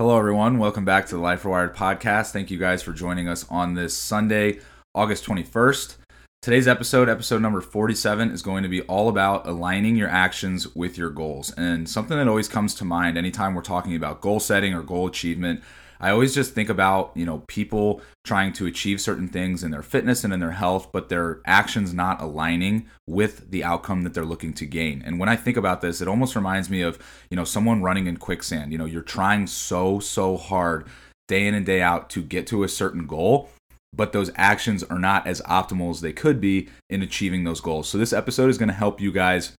Hello, everyone. Welcome back to the Life Rewired podcast. Thank you guys for joining us on this Sunday, August 21st. Today's episode, episode number 47, is going to be all about aligning your actions with your goals. And something that always comes to mind anytime we're talking about goal setting or goal achievement I always just think about, you know, people trying to achieve certain things in their fitness and in their health, but their actions not aligning with the outcome that they're looking to gain. And when I think about this, it almost reminds me of, you know, someone running in quicksand. You know, you're trying so, so hard day in and day out to get to a certain goal, but those actions are not as optimal as they could be in achieving those goals. So this episode is going to help you guys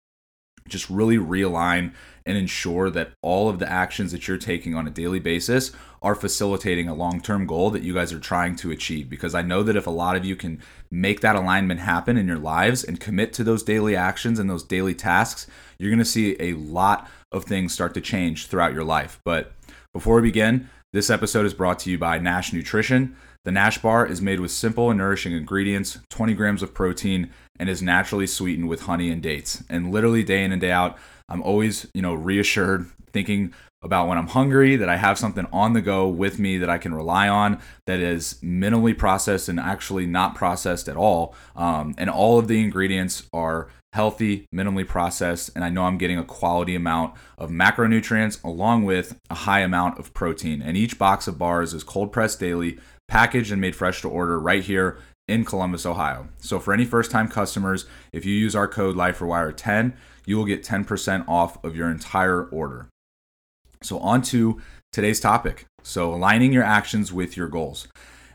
just really realign and ensure that all of the actions that you're taking on a daily basis are facilitating a long term goal that you guys are trying to achieve. Because I know that if a lot of you can make that alignment happen in your lives and commit to those daily actions and those daily tasks, you're going to see a lot of things start to change throughout your life. But before we begin, this episode is brought to you by Nash Nutrition. The Nash bar is made with simple and nourishing ingredients, 20 grams of protein, and is naturally sweetened with honey and dates. And literally day in and day out, I'm always, you know, reassured thinking about when I'm hungry that I have something on the go with me that I can rely on that is minimally processed and actually not processed at all. Um, and all of the ingredients are healthy, minimally processed, and I know I'm getting a quality amount of macronutrients along with a high amount of protein. And each box of bars is cold pressed daily, packaged and made fresh to order right here in Columbus, Ohio. So for any first time customers, if you use our code LifeRewire10, you will get 10% off of your entire order. So, on to today's topic. So, aligning your actions with your goals.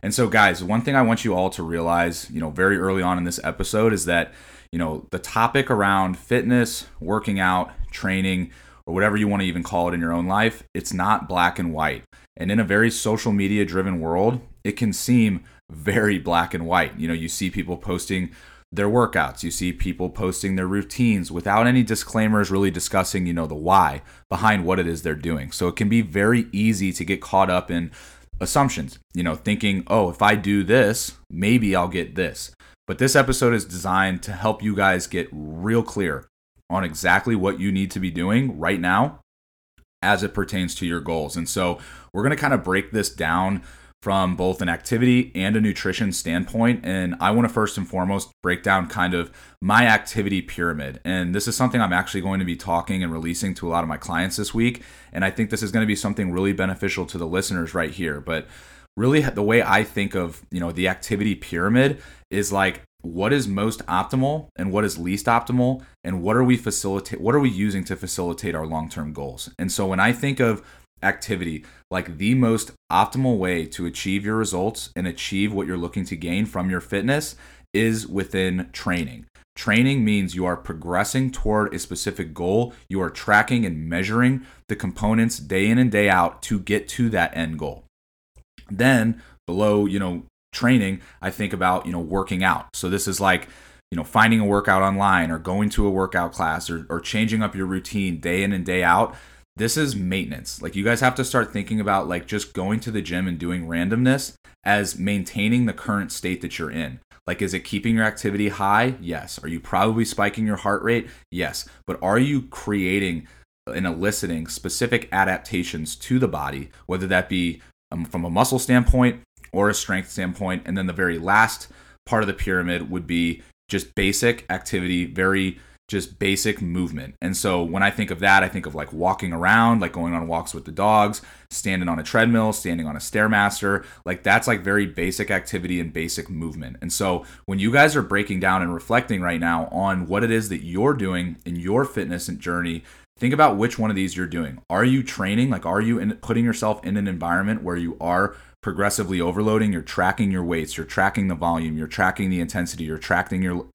And so, guys, one thing I want you all to realize, you know, very early on in this episode is that, you know, the topic around fitness, working out, training, or whatever you want to even call it in your own life, it's not black and white. And in a very social media driven world, it can seem very black and white. You know, you see people posting their workouts. You see people posting their routines without any disclaimers really discussing, you know, the why behind what it is they're doing. So it can be very easy to get caught up in assumptions, you know, thinking, "Oh, if I do this, maybe I'll get this." But this episode is designed to help you guys get real clear on exactly what you need to be doing right now as it pertains to your goals. And so, we're going to kind of break this down from both an activity and a nutrition standpoint. And I want to first and foremost break down kind of my activity pyramid. And this is something I'm actually going to be talking and releasing to a lot of my clients this week. And I think this is going to be something really beneficial to the listeners right here. But really the way I think of, you know, the activity pyramid is like what is most optimal and what is least optimal and what are we facilitate what are we using to facilitate our long-term goals. And so when I think of activity like the most optimal way to achieve your results and achieve what you're looking to gain from your fitness is within training. Training means you are progressing toward a specific goal. You are tracking and measuring the components day in and day out to get to that end goal. Then, below, you know, training, I think about, you know, working out. So this is like, you know, finding a workout online or going to a workout class or, or changing up your routine day in and day out this is maintenance. Like you guys have to start thinking about like just going to the gym and doing randomness as maintaining the current state that you're in. Like is it keeping your activity high? Yes. Are you probably spiking your heart rate? Yes. But are you creating and eliciting specific adaptations to the body, whether that be um, from a muscle standpoint or a strength standpoint? And then the very last part of the pyramid would be just basic activity, very just basic movement. And so when I think of that, I think of like walking around, like going on walks with the dogs, standing on a treadmill, standing on a stairmaster. Like that's like very basic activity and basic movement. And so when you guys are breaking down and reflecting right now on what it is that you're doing in your fitness and journey, think about which one of these you're doing. Are you training? Like are you in, putting yourself in an environment where you are progressively overloading, you're tracking your weights, you're tracking the volume, you're tracking the intensity, you're tracking your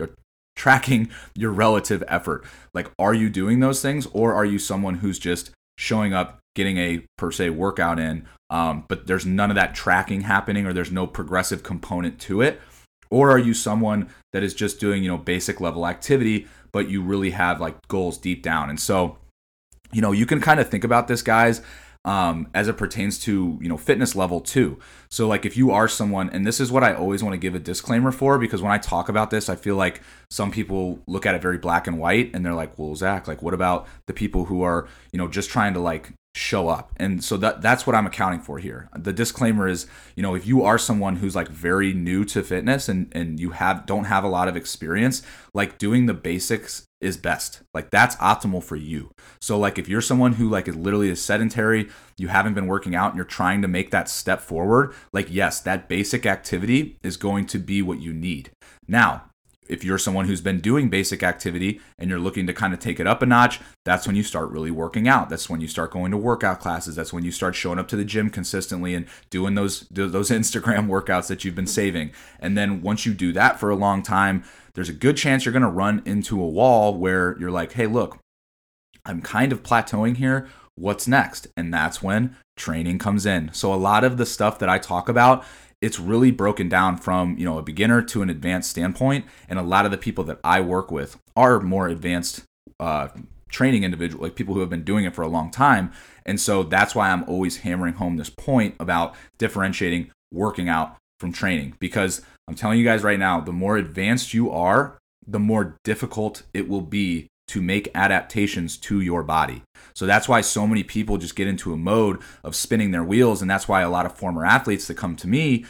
tracking your relative effort. Like, are you doing those things, or are you someone who's just showing up, getting a per se workout in, um, but there's none of that tracking happening, or there's no progressive component to it? Or are you someone that is just doing, you know, basic level activity, but you really have like goals deep down? And so, you know, you can kind of think about this, guys, um, as it pertains to you know fitness level too. So like if you are someone, and this is what I always want to give a disclaimer for, because when I talk about this, I feel like some people look at it very black and white, and they're like, well, Zach, like what about the people who are you know just trying to like show up. And so that that's what I'm accounting for here. The disclaimer is, you know, if you are someone who's like very new to fitness and and you have don't have a lot of experience, like doing the basics is best. Like that's optimal for you. So like if you're someone who like is literally is sedentary, you haven't been working out and you're trying to make that step forward, like yes, that basic activity is going to be what you need. Now, if you're someone who's been doing basic activity and you're looking to kind of take it up a notch, that's when you start really working out. That's when you start going to workout classes. That's when you start showing up to the gym consistently and doing those those Instagram workouts that you've been saving. And then once you do that for a long time, there's a good chance you're going to run into a wall where you're like, "Hey, look, I'm kind of plateauing here. What's next?" And that's when training comes in. So a lot of the stuff that I talk about it's really broken down from you know a beginner to an advanced standpoint and a lot of the people that i work with are more advanced uh, training individual like people who have been doing it for a long time. And so that's why i'm always hammering home this point about differentiating working out from training because i'm telling you guys right now the more advanced you are the more difficult it will be to make adaptations to your body. So that's why so many people just get into a mode of spinning their wheels. And that's why a lot of former athletes that come to me,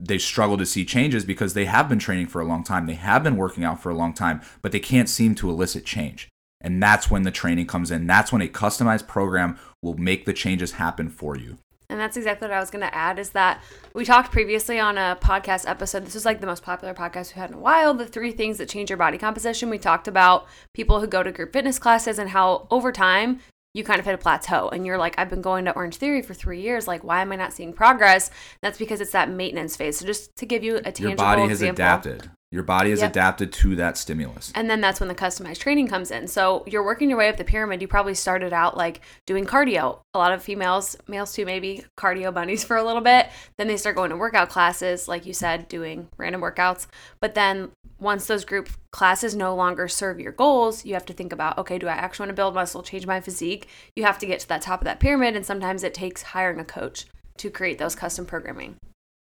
they struggle to see changes because they have been training for a long time. They have been working out for a long time, but they can't seem to elicit change. And that's when the training comes in. That's when a customized program will make the changes happen for you. And that's exactly what I was going to add is that we talked previously on a podcast episode. This is like the most popular podcast we've had in a while. The three things that change your body composition. We talked about people who go to group fitness classes and how over time you kind of hit a plateau and you're like, I've been going to Orange Theory for three years. Like, why am I not seeing progress? That's because it's that maintenance phase. So just to give you a tangible Your body has example, adapted. Your body is yep. adapted to that stimulus. And then that's when the customized training comes in. So you're working your way up the pyramid. You probably started out like doing cardio. A lot of females, males too, maybe cardio bunnies for a little bit. Then they start going to workout classes, like you said, doing random workouts. But then once those group classes no longer serve your goals, you have to think about okay, do I actually want to build muscle, change my physique? You have to get to that top of that pyramid. And sometimes it takes hiring a coach to create those custom programming.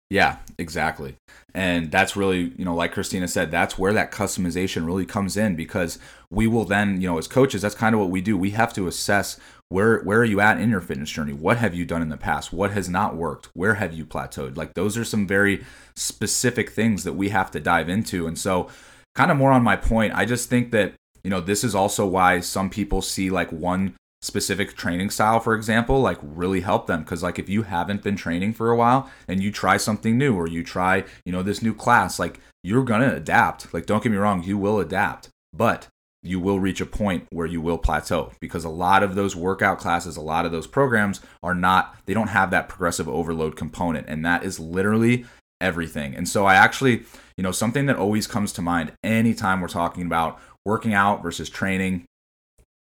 Yeah, exactly. And that's really, you know, like Christina said, that's where that customization really comes in because we will then, you know, as coaches, that's kind of what we do. We have to assess where where are you at in your fitness journey? What have you done in the past? What has not worked? Where have you plateaued? Like those are some very specific things that we have to dive into. And so kind of more on my point, I just think that you know, this is also why some people see like one specific training style for example like really help them. Because like if you haven't been training for a while and you try something new or you try you know this new class like you're gonna adapt. Like don't get me wrong you will adapt but you will reach a point where you will plateau because a lot of those workout classes a lot of those programs are not they don't have that progressive overload component and that is literally everything. And so i actually you know something that always comes to mind anytime we're talking about working out versus training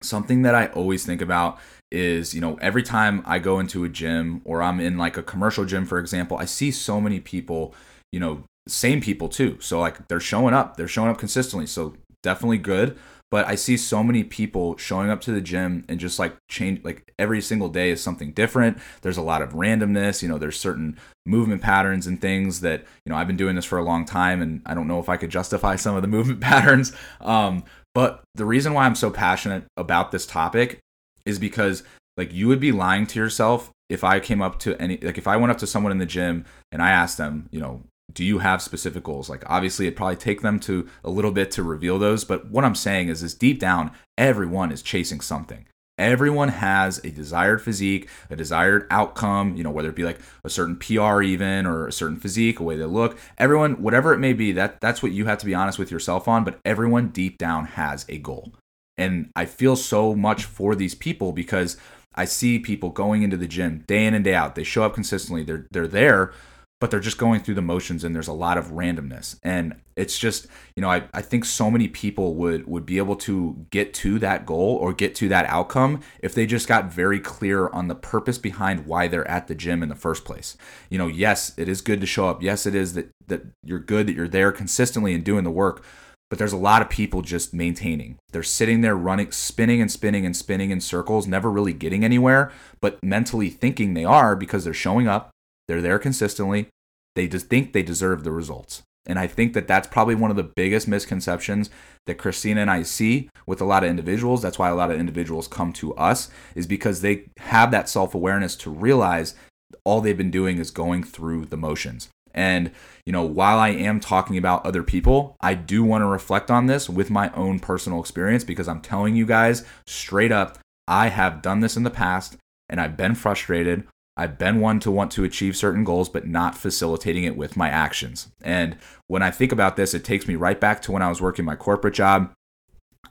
something that I always think about is, you know, every time I go into a gym or I'm in like a commercial gym, for example, I see so many people, you know, same people too. So like they're showing up, they're showing up consistently. So definitely good. But I see so many people showing up to the gym and just like change, like every single day is something different. There's a lot of randomness. You know, there's certain movement patterns and things that, you know, I've been doing this for a long time and I don't know if I could justify some of the movement patterns. Um, but the reason why I'm so passionate about this topic is because like you would be lying to yourself if I came up to any like if I went up to someone in the gym and I asked them, you know, do you have specific goals? Like obviously it'd probably take them to a little bit to reveal those, but what I'm saying is is deep down everyone is chasing something. Everyone has a desired physique, a desired outcome, you know, whether it be like a certain PR even or a certain physique, a way they look. Everyone, whatever it may be, that that's what you have to be honest with yourself on, but everyone deep down has a goal. And I feel so much for these people because I see people going into the gym day in and day out. They show up consistently. They're they're there, but they're just going through the motions and there's a lot of randomness. And it's just you know I, I think so many people would would be able to get to that goal or get to that outcome if they just got very clear on the purpose behind why they're at the gym in the first place. You know yes it is good to show up. Yes it is that that you're good that you're there consistently and doing the work but there's a lot of people just maintaining. They're sitting there running, spinning and spinning and spinning in circles, never really getting anywhere, but mentally thinking they are because they're showing up, they're there consistently. They just think they deserve the results. And I think that that's probably one of the biggest misconceptions that Christina and I see with a lot of individuals. That's why a lot of individuals come to us, is because they have that self awareness to realize all they've been doing is going through the motions. And, you know, while I am talking about other people, I do want to reflect on this with my own personal experience because I'm telling you guys straight up, I have done this in the past and I've been frustrated. I've been one to want to achieve certain goals, but not facilitating it with my actions. And when I think about this, it takes me right back to when I was working my corporate job.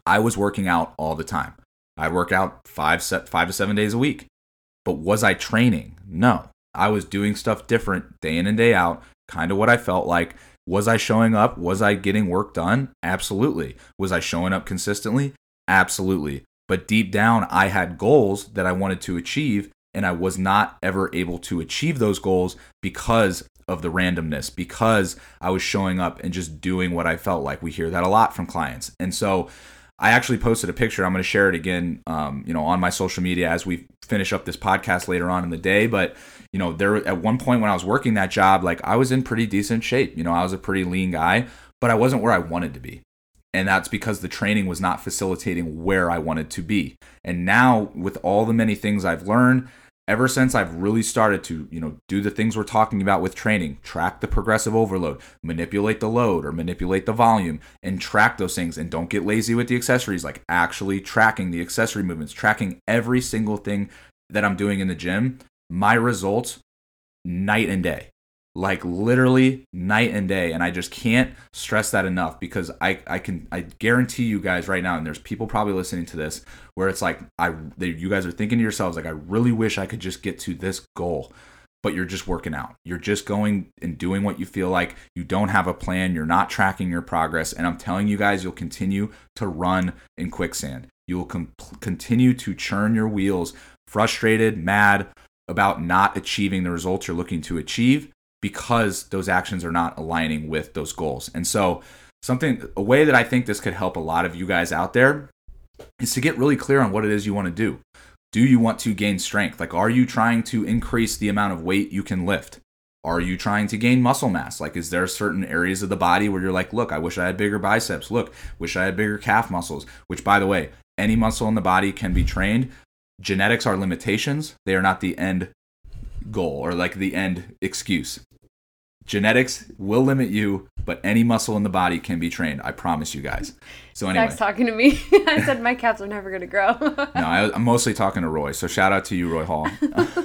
I was working out all the time. I work out five, five to seven days a week. But was I training? No. I was doing stuff different day in and day out, kind of what I felt like. Was I showing up? Was I getting work done? Absolutely. Was I showing up consistently? Absolutely. But deep down, I had goals that I wanted to achieve, and I was not ever able to achieve those goals because of the randomness, because I was showing up and just doing what I felt like. We hear that a lot from clients. And so I actually posted a picture. I'm going to share it again, um, you know, on my social media as we finish up this podcast later on in the day. But you know, there at one point when I was working that job, like I was in pretty decent shape. You know, I was a pretty lean guy, but I wasn't where I wanted to be. And that's because the training was not facilitating where I wanted to be. And now, with all the many things I've learned, ever since I've really started to, you know, do the things we're talking about with training, track the progressive overload, manipulate the load or manipulate the volume and track those things and don't get lazy with the accessories like actually tracking the accessory movements, tracking every single thing that I'm doing in the gym, my results night and day like literally night and day and i just can't stress that enough because i i can i guarantee you guys right now and there's people probably listening to this where it's like i they, you guys are thinking to yourselves like i really wish i could just get to this goal but you're just working out. You're just going and doing what you feel like. You don't have a plan. You're not tracking your progress. And i'm telling you guys you'll continue to run in quicksand. You will com- continue to churn your wheels frustrated mad about not achieving the results you're looking to achieve because those actions are not aligning with those goals. And so, something, a way that I think this could help a lot of you guys out there is to get really clear on what it is you want to do. Do you want to gain strength? Like, are you trying to increase the amount of weight you can lift? Are you trying to gain muscle mass? Like, is there certain areas of the body where you're like, look, I wish I had bigger biceps. Look, wish I had bigger calf muscles, which, by the way, any muscle in the body can be trained. Genetics are limitations, they are not the end goal or like the end excuse. Genetics will limit you, but any muscle in the body can be trained. I promise you guys. So anyway, Zach's talking to me. I said my calves are never going to grow. no, I, am mostly talking to Roy. So shout out to you, Roy Hall.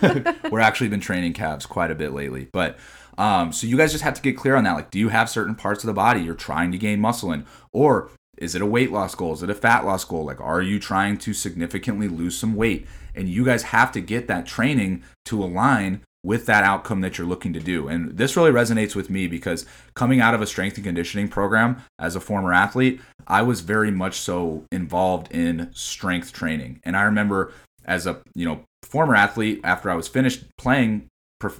We're actually been training calves quite a bit lately, but um, so you guys just have to get clear on that. Like, do you have certain parts of the body you're trying to gain muscle in, or is it a weight loss goal? Is it a fat loss goal? Like, are you trying to significantly lose some weight? And you guys have to get that training to align with that outcome that you're looking to do. And this really resonates with me because coming out of a strength and conditioning program as a former athlete, I was very much so involved in strength training. And I remember as a, you know, former athlete after I was finished playing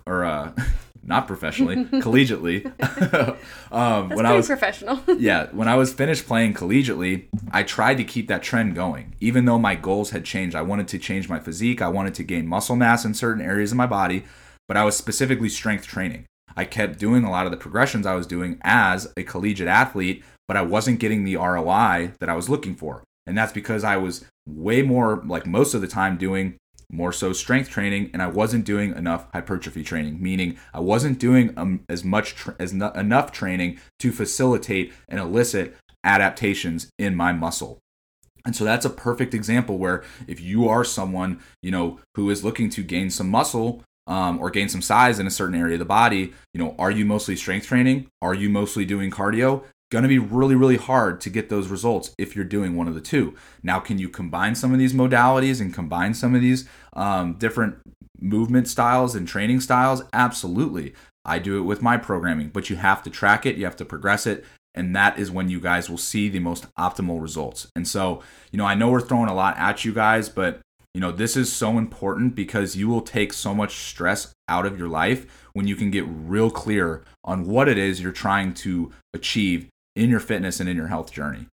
or uh not professionally, collegiately. um, That's when I was professional. yeah, when I was finished playing collegiately, I tried to keep that trend going. Even though my goals had changed, I wanted to change my physique. I wanted to gain muscle mass in certain areas of my body but I was specifically strength training. I kept doing a lot of the progressions I was doing as a collegiate athlete, but I wasn't getting the ROI that I was looking for. And that's because I was way more, like most of the time, doing more so strength training and I wasn't doing enough hypertrophy training, meaning I wasn't doing um, as much tra- as no- enough training to facilitate and elicit adaptations in my muscle. And so that's a perfect example where if you are someone, you know, who is looking to gain some muscle, um, or gain some size in a certain area of the body, you know, are you mostly strength training? Are you mostly doing cardio? Going to be really, really hard to get those results if you're doing one of the two. Now, can you combine some of these modalities and combine some of these um, different movement styles and training styles? Absolutely. I do it with my programming, but you have to track it, you have to progress it, and that is when you guys will see the most optimal results. And so, you know, I know we're throwing a lot at you guys, but you know, this is so important because you will take so much stress out of your life when you can get real clear on what it is you're trying to achieve in your fitness and in your health journey.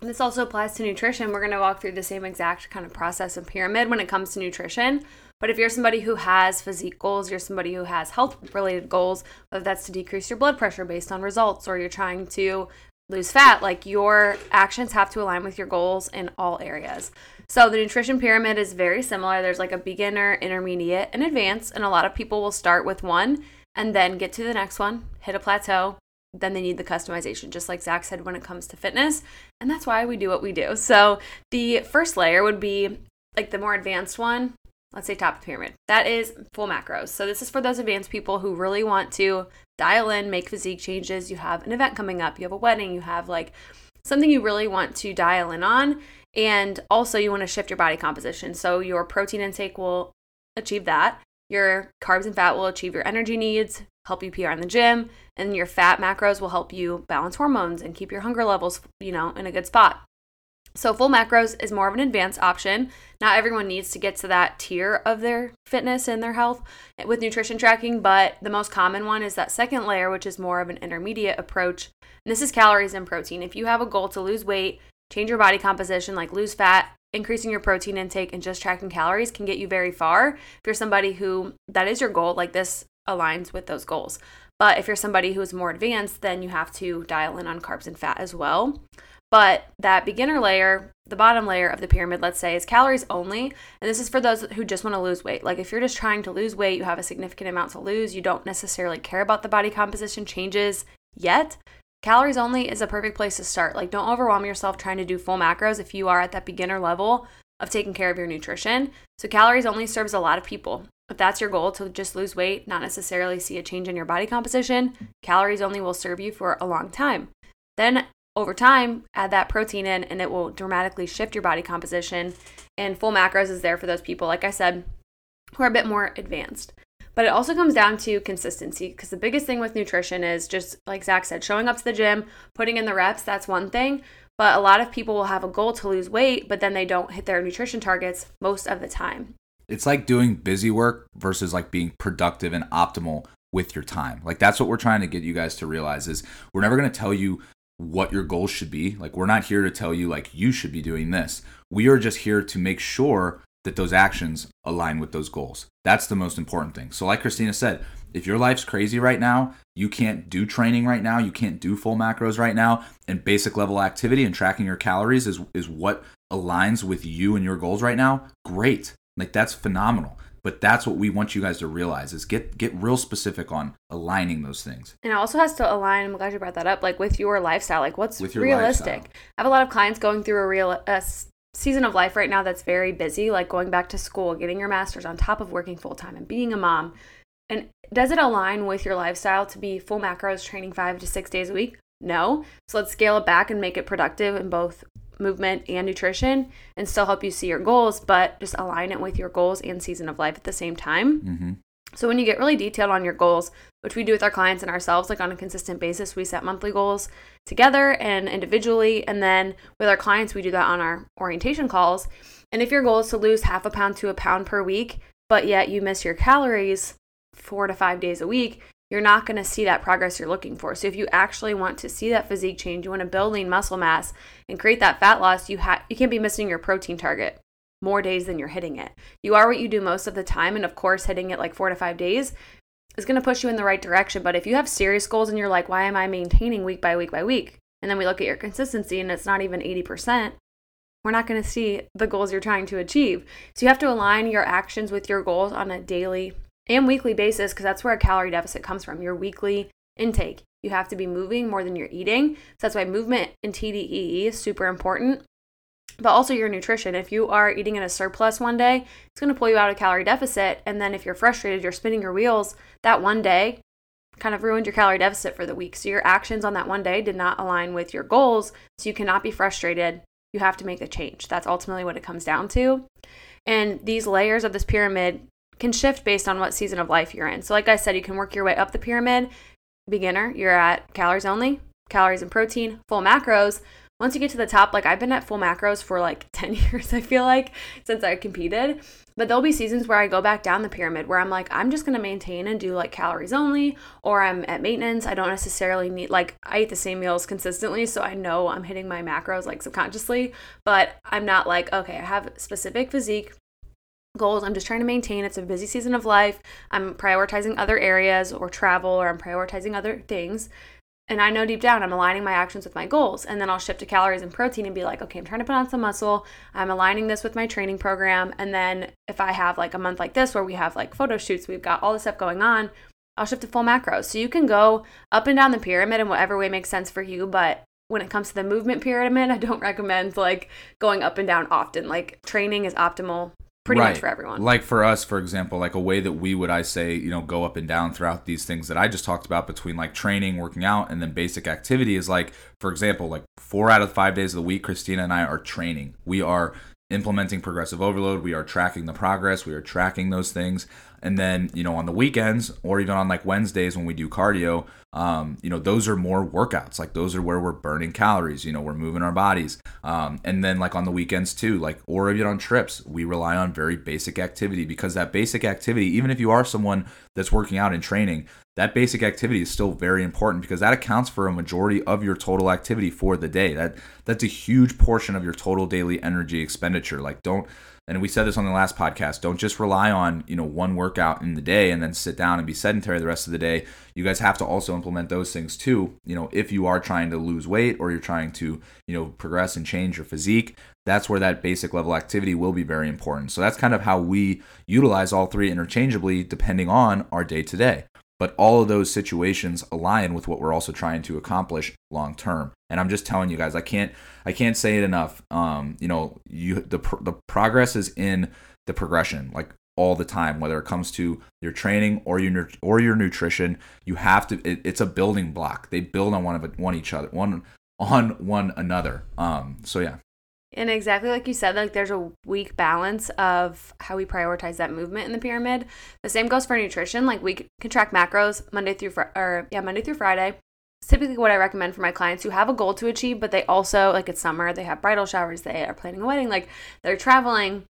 This also applies to nutrition. We're going to walk through the same exact kind of process and pyramid when it comes to nutrition. But if you're somebody who has physique goals, you're somebody who has health related goals, whether that's to decrease your blood pressure based on results or you're trying to lose fat, like your actions have to align with your goals in all areas. So the nutrition pyramid is very similar. There's like a beginner, intermediate, and advanced, and a lot of people will start with one and then get to the next one, hit a plateau, then they need the customization, just like Zach said when it comes to fitness. And that's why we do what we do. So the first layer would be like the more advanced one, let's say top of pyramid. That is full macros. So this is for those advanced people who really want to dial in, make physique changes. You have an event coming up, you have a wedding, you have like something you really want to dial in on. And also, you want to shift your body composition. So, your protein intake will achieve that. Your carbs and fat will achieve your energy needs, help you PR in the gym, and your fat macros will help you balance hormones and keep your hunger levels, you know, in a good spot. So full macros is more of an advanced option. Not everyone needs to get to that tier of their fitness and their health with nutrition tracking, but the most common one is that second layer, which is more of an intermediate approach. And this is calories and protein. If you have a goal to lose weight, change your body composition, like lose fat, increasing your protein intake and just tracking calories can get you very far. If you're somebody who that is your goal, like this aligns with those goals. But if you're somebody who's more advanced, then you have to dial in on carbs and fat as well. But that beginner layer, the bottom layer of the pyramid, let's say, is calories only. And this is for those who just want to lose weight. Like if you're just trying to lose weight, you have a significant amount to lose, you don't necessarily care about the body composition changes yet. Calories only is a perfect place to start. Like, don't overwhelm yourself trying to do full macros if you are at that beginner level of taking care of your nutrition. So, calories only serves a lot of people. If that's your goal to just lose weight, not necessarily see a change in your body composition, calories only will serve you for a long time. Then, over time, add that protein in and it will dramatically shift your body composition. And full macros is there for those people, like I said, who are a bit more advanced. But it also comes down to consistency because the biggest thing with nutrition is just like Zach said, showing up to the gym, putting in the reps, that's one thing. But a lot of people will have a goal to lose weight, but then they don't hit their nutrition targets most of the time. It's like doing busy work versus like being productive and optimal with your time. Like that's what we're trying to get you guys to realize is we're never going to tell you what your goals should be. Like we're not here to tell you like you should be doing this. We are just here to make sure that those actions align with those goals. That's the most important thing. So, like Christina said, if your life's crazy right now, you can't do training right now, you can't do full macros right now, and basic level activity and tracking your calories is, is what aligns with you and your goals right now, great. Like that's phenomenal. But that's what we want you guys to realize is get get real specific on aligning those things. And it also has to align, I'm glad you brought that up, like with your lifestyle, like what's realistic. Lifestyle. I have a lot of clients going through a real a season of life right now that's very busy, like going back to school, getting your master's on top of working full time and being a mom. And does it align with your lifestyle to be full macros training five to six days a week? No. So let's scale it back and make it productive in both movement and nutrition and still help you see your goals, but just align it with your goals and season of life at the same time. Mm-hmm. So when you get really detailed on your goals, which we do with our clients and ourselves, like on a consistent basis, we set monthly goals together and individually. And then with our clients, we do that on our orientation calls. And if your goal is to lose half a pound to a pound per week, but yet you miss your calories four to five days a week, you're not going to see that progress you're looking for. So if you actually want to see that physique change, you want to build lean muscle mass and create that fat loss, you have you can't be missing your protein target more days than you're hitting it. You are what you do most of the time. And of course, hitting it like four to five days is going to push you in the right direction. But if you have serious goals and you're like, why am I maintaining week by week by week? And then we look at your consistency and it's not even 80%, we're not going to see the goals you're trying to achieve. So you have to align your actions with your goals on a daily and weekly basis because that's where a calorie deficit comes from your weekly intake. You have to be moving more than you're eating. So that's why movement in TDEE is super important but also your nutrition. If you are eating in a surplus one day, it's going to pull you out of calorie deficit. And then if you're frustrated, you're spinning your wheels, that one day kind of ruined your calorie deficit for the week. So your actions on that one day did not align with your goals. So you cannot be frustrated. You have to make the change. That's ultimately what it comes down to. And these layers of this pyramid can shift based on what season of life you're in. So, like I said, you can work your way up the pyramid. Beginner, you're at calories only, calories and protein, full macros once you get to the top, like I've been at full macros for like 10 years, I feel like, since I competed. But there'll be seasons where I go back down the pyramid where I'm like, I'm just gonna maintain and do like calories only, or I'm at maintenance. I don't necessarily need, like, I eat the same meals consistently, so I know I'm hitting my macros like subconsciously, but I'm not like, okay, I have specific physique goals. I'm just trying to maintain. It's a busy season of life. I'm prioritizing other areas or travel or I'm prioritizing other things. And I know deep down I'm aligning my actions with my goals. And then I'll shift to calories and protein and be like, okay, I'm trying to put on some muscle. I'm aligning this with my training program. And then if I have like a month like this where we have like photo shoots, we've got all this stuff going on, I'll shift to full macros. So you can go up and down the pyramid in whatever way makes sense for you. But when it comes to the movement pyramid, I don't recommend like going up and down often. Like training is optimal pretty Right. much for everyone. Like for us, for example, like a way that we would, I say, you know, go up and down throughout these things that I just talked about between like training, working out, and then basic activity is like, for example, like four out of five days of the week, Christina and I are training. We are implementing progressive overload. We are tracking the progress. We are tracking those things. And then, you know, on the weekends or even on like Wednesdays when we do cardio, um, you know, those are more workouts. Like those are where we're burning calories. You know, we're moving our bodies. Um, and then like on the weekends too, like or even on trips, we rely on very basic activity because that basic activity, even if you are someone that's working out and training, that basic activity is still very important because that accounts for a majority of your total activity for the day. That that's a huge portion of your total daily energy expenditure. Like don't and we said this on the last podcast don't just rely on you know one workout in the day and then sit down and be sedentary the rest of the day. You guys have to also implement those things too you know if you are trying to lose weight or you're trying to you know progress and change your physique that's where that basic level activity will be very important. So that's kind of how we utilize all three interchangeably depending on our day to day but all of those situations align with what we're also trying to accomplish long term. And i'm just telling you guys i can't i can't say it enough. Um you know you the the progress is in the progression like all the time whether it comes to your training or your or your nutrition. You have to it, it's a building block. They build on one of one each other one on one another. Um so yeah And exactly like you said, like there's a weak balance of how we prioritize that movement in the pyramid. The same goes for nutrition. Like we can track macros Monday through Fri or yeah Monday through Friday. It's typically what I recommend for my clients who have a goal to achieve, but they also like it's summer, they have bridal showers, they are planning a wedding, like they're traveling.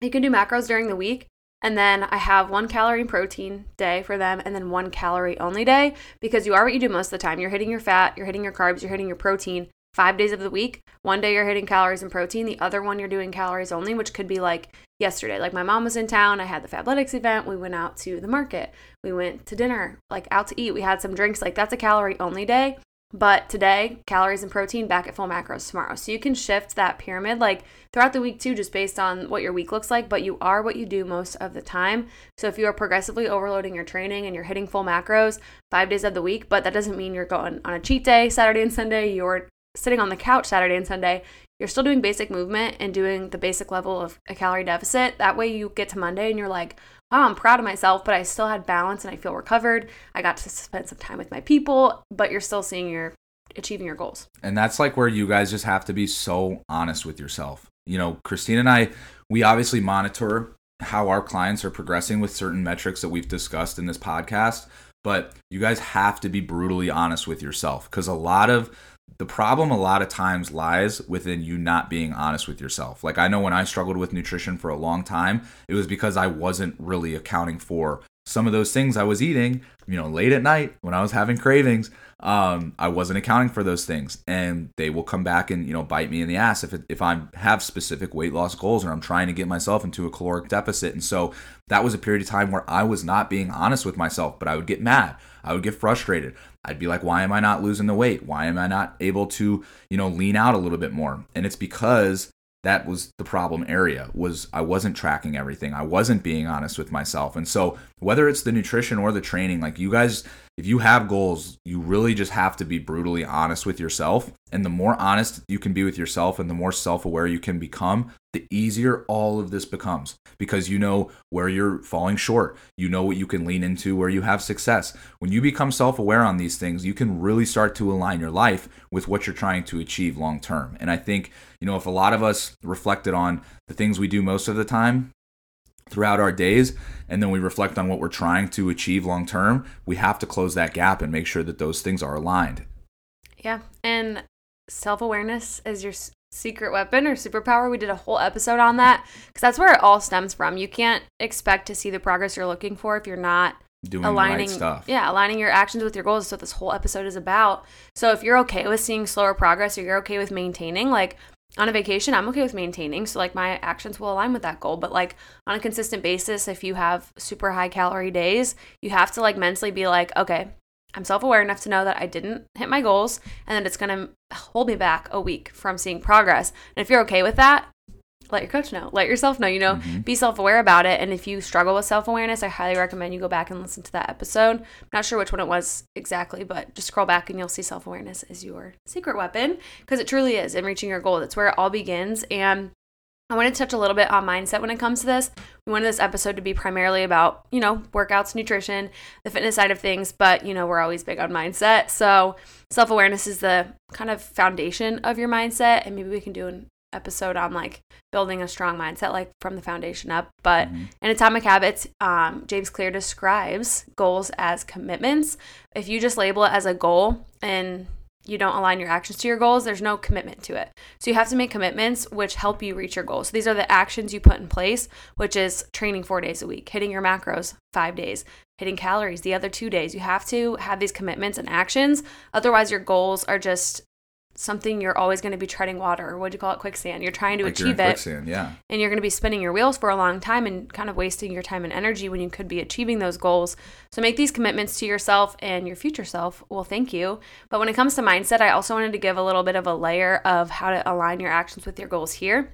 You can do macros during the week. And then I have one calorie and protein day for them, and then one calorie only day because you are what you do most of the time. You're hitting your fat, you're hitting your carbs, you're hitting your protein five days of the week. One day you're hitting calories and protein, the other one you're doing calories only, which could be like yesterday. Like my mom was in town, I had the Fabletics event, we went out to the market, we went to dinner, like out to eat, we had some drinks. Like that's a calorie only day. But today, calories and protein back at full macros tomorrow. So you can shift that pyramid like throughout the week too, just based on what your week looks like. But you are what you do most of the time. So if you are progressively overloading your training and you're hitting full macros five days of the week, but that doesn't mean you're going on a cheat day Saturday and Sunday, you're sitting on the couch Saturday and Sunday, you're still doing basic movement and doing the basic level of a calorie deficit. That way you get to Monday and you're like, wow, I'm proud of myself, but I still had balance and I feel recovered. I got to spend some time with my people, but you're still seeing your achieving your goals. And that's like where you guys just have to be so honest with yourself. You know, Christine and I, we obviously monitor how our clients are progressing with certain metrics that we've discussed in this podcast, but you guys have to be brutally honest with yourself because a lot of the problem a lot of times lies within you not being honest with yourself. Like I know when I struggled with nutrition for a long time, it was because I wasn't really accounting for some of those things I was eating, you know, late at night when I was having cravings. Um, I wasn't accounting for those things, and they will come back and you know bite me in the ass if it, if I have specific weight loss goals or I'm trying to get myself into a caloric deficit. And so that was a period of time where I was not being honest with myself, but I would get mad, I would get frustrated. I'd be like, why am I not losing the weight? Why am I not able to you know lean out a little bit more? And it's because that was the problem area was i wasn't tracking everything i wasn't being honest with myself and so whether it's the nutrition or the training like you guys if you have goals you really just have to be brutally honest with yourself. And the more honest you can be with yourself and the more self-aware you can become the easier all of this becomes because you know where you're falling short. You know what you can lean into where you have success. When you become self-aware on these things you can really start to align your life with what you're trying to achieve long term. And i think you know if a lot of us reflected on the things we do most of the time throughout our days and then we reflect on what we're trying to achieve long term we have to close that gap and make sure that those things are aligned Yeah. And self awareness is your secret weapon or superpower. We did a whole episode on that because that's where it all stems from. You can't expect to see the progress you're looking for if you're not doing aligning right stuff yeah aligning your actions with your goals is what this whole episode is about so if you're okay with seeing slower progress or you're okay with maintaining like on a vacation, I'm okay with maintaining. So, like, my actions will align with that goal. But, like, on a consistent basis, if you have super high calorie days, you have to, like, mentally be like, okay, I'm self aware enough to know that I didn't hit my goals and that it's going to hold me back a week from seeing progress. And if you're okay with that, let your coach know. Let yourself know. You know, mm-hmm. be self aware about it. And if you struggle with self awareness, I highly recommend you go back and listen to that episode. I'm not sure which one it was exactly, but just scroll back and you'll see self awareness is your secret weapon because it truly is in reaching your goal. That's where it all begins. And I want to touch a little bit on mindset when it comes to this. We wanted this episode to be primarily about, you know, workouts, nutrition, the fitness side of things, but, you know, we're always big on mindset. So, self awareness is the kind of foundation of your mindset. And maybe we can do an episode on like building a strong mindset like from the foundation up but mm-hmm. in atomic habits um, james clear describes goals as commitments. If you just label it as a goal and you don't align your actions to your goals there's no commitment to it. So you have to make commitments which help you reach your goals. So these are the actions you put in place which is training four days a week hitting your macros five days hitting calories the other two days. You have to have these commitments and actions. Otherwise your goals are just something you're always going to be treading water or what do you call it quicksand. You're trying to like achieve it quicksand, yeah. and you're going to be spinning your wheels for a long time and kind of wasting your time and energy when you could be achieving those goals. So make these commitments to yourself and your future self. Well thank you. But when it comes to mindset i also wanted to give a little bit of a layer of how to align your actions with your goals here.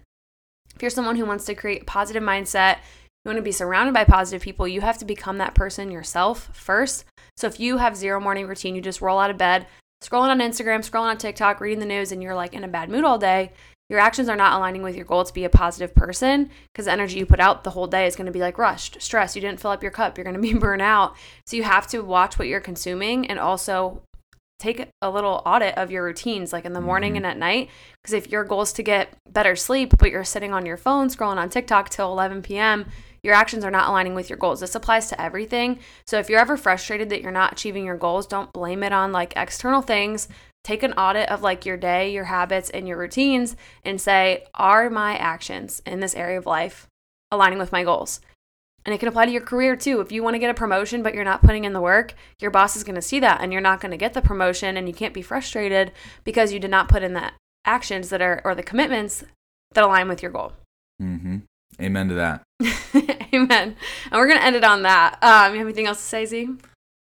If you're someone who wants to create a positive mindset you want to be surrounded by positive people, you have to become that person yourself first. So if you have zero morning routine, you just roll out of bed, scrolling on Instagram, scrolling on TikTok, reading the news, and you're like in a bad mood all day, your actions are not aligning with your goal to be a positive person because the energy you put out the whole day is going to be like rushed, stress. You didn't fill up your cup. You're going to be burnt out. So you have to watch what you're consuming and also take a little audit of your routines, like in the morning mm-hmm. and at night. Because if your goal is to get better sleep, but you're sitting on your phone scrolling on TikTok till 11 p.m., your actions are not aligning with your goals. This applies to everything. So if you're ever frustrated that you're not achieving your goals, don't blame it on like external things. Take an audit of like your day, your habits, and your routines and say, are my actions in this area of life aligning with my goals? And it can apply to your career too. If you want to get a promotion but you're not putting in the work, your boss is going to see that and you're not going to get the promotion and you can't be frustrated because you did not put in the actions that are or the commitments that align with your goal. Mm-hmm. Amen to that. Amen. And we're going to end it on that. Um, you have anything else to say, Z?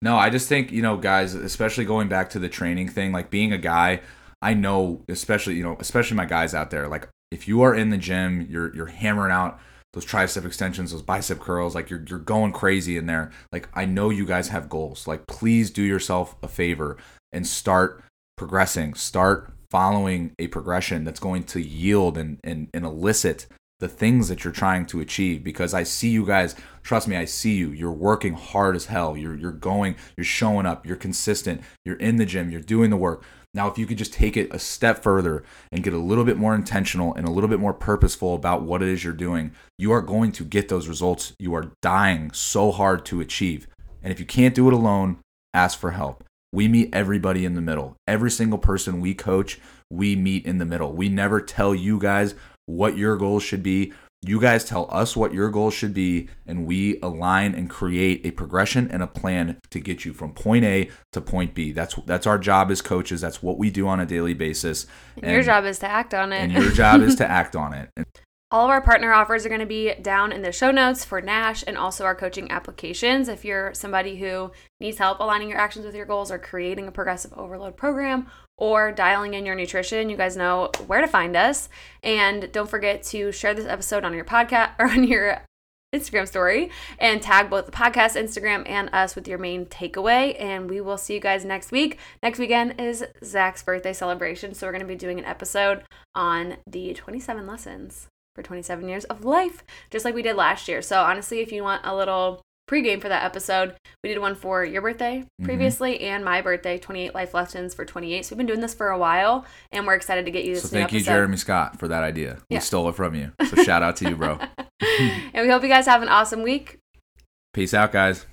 No, I just think, you know, guys, especially going back to the training thing, like being a guy, I know, especially, you know, especially my guys out there, like if you are in the gym, you're you're hammering out those tricep extensions, those bicep curls, like you're you're going crazy in there. Like I know you guys have goals. Like please do yourself a favor and start progressing. Start following a progression that's going to yield and and, and elicit the things that you're trying to achieve because I see you guys trust me I see you. You're working hard as hell. You're you're going you're showing up. You're consistent. You're in the gym. You're doing the work. Now if you could just take it a step further and get a little bit more intentional and a little bit more purposeful about what it is you're doing you are going to get those results you are dying so hard to achieve. And if you can't do it alone ask for help. We meet everybody in the middle. Every single person we coach we meet in the middle. We never tell you guys what your goals should be. You guys tell us what your goals should be, and we align and create a progression and a plan to get you from point A to point B. That's that's our job as coaches. That's what we do on a daily basis. And your job is to act on it. And your job is to act on it. All of our partner offers are going to be down in the show notes for Nash and also our coaching applications. If you're somebody who needs help aligning your actions with your goals or creating a progressive overload program or dialing in your nutrition, you guys know where to find us. And don't forget to share this episode on your podcast or on your Instagram story and tag both the podcast, Instagram, and us with your main takeaway. And we will see you guys next week. Next weekend is Zach's birthday celebration. So we're going to be doing an episode on the 27 lessons for 27 years of life, just like we did last year. So, honestly, if you want a little pregame for that episode, we did one for your birthday mm-hmm. previously mm-hmm. and my birthday, 28 life lessons for 28. So, we've been doing this for a while and we're excited to get you this. So, thank episode. you, Jeremy Scott, for that idea. Yeah. We stole it from you. So, shout out to you, bro. and we hope you guys have an awesome week. Peace out, guys.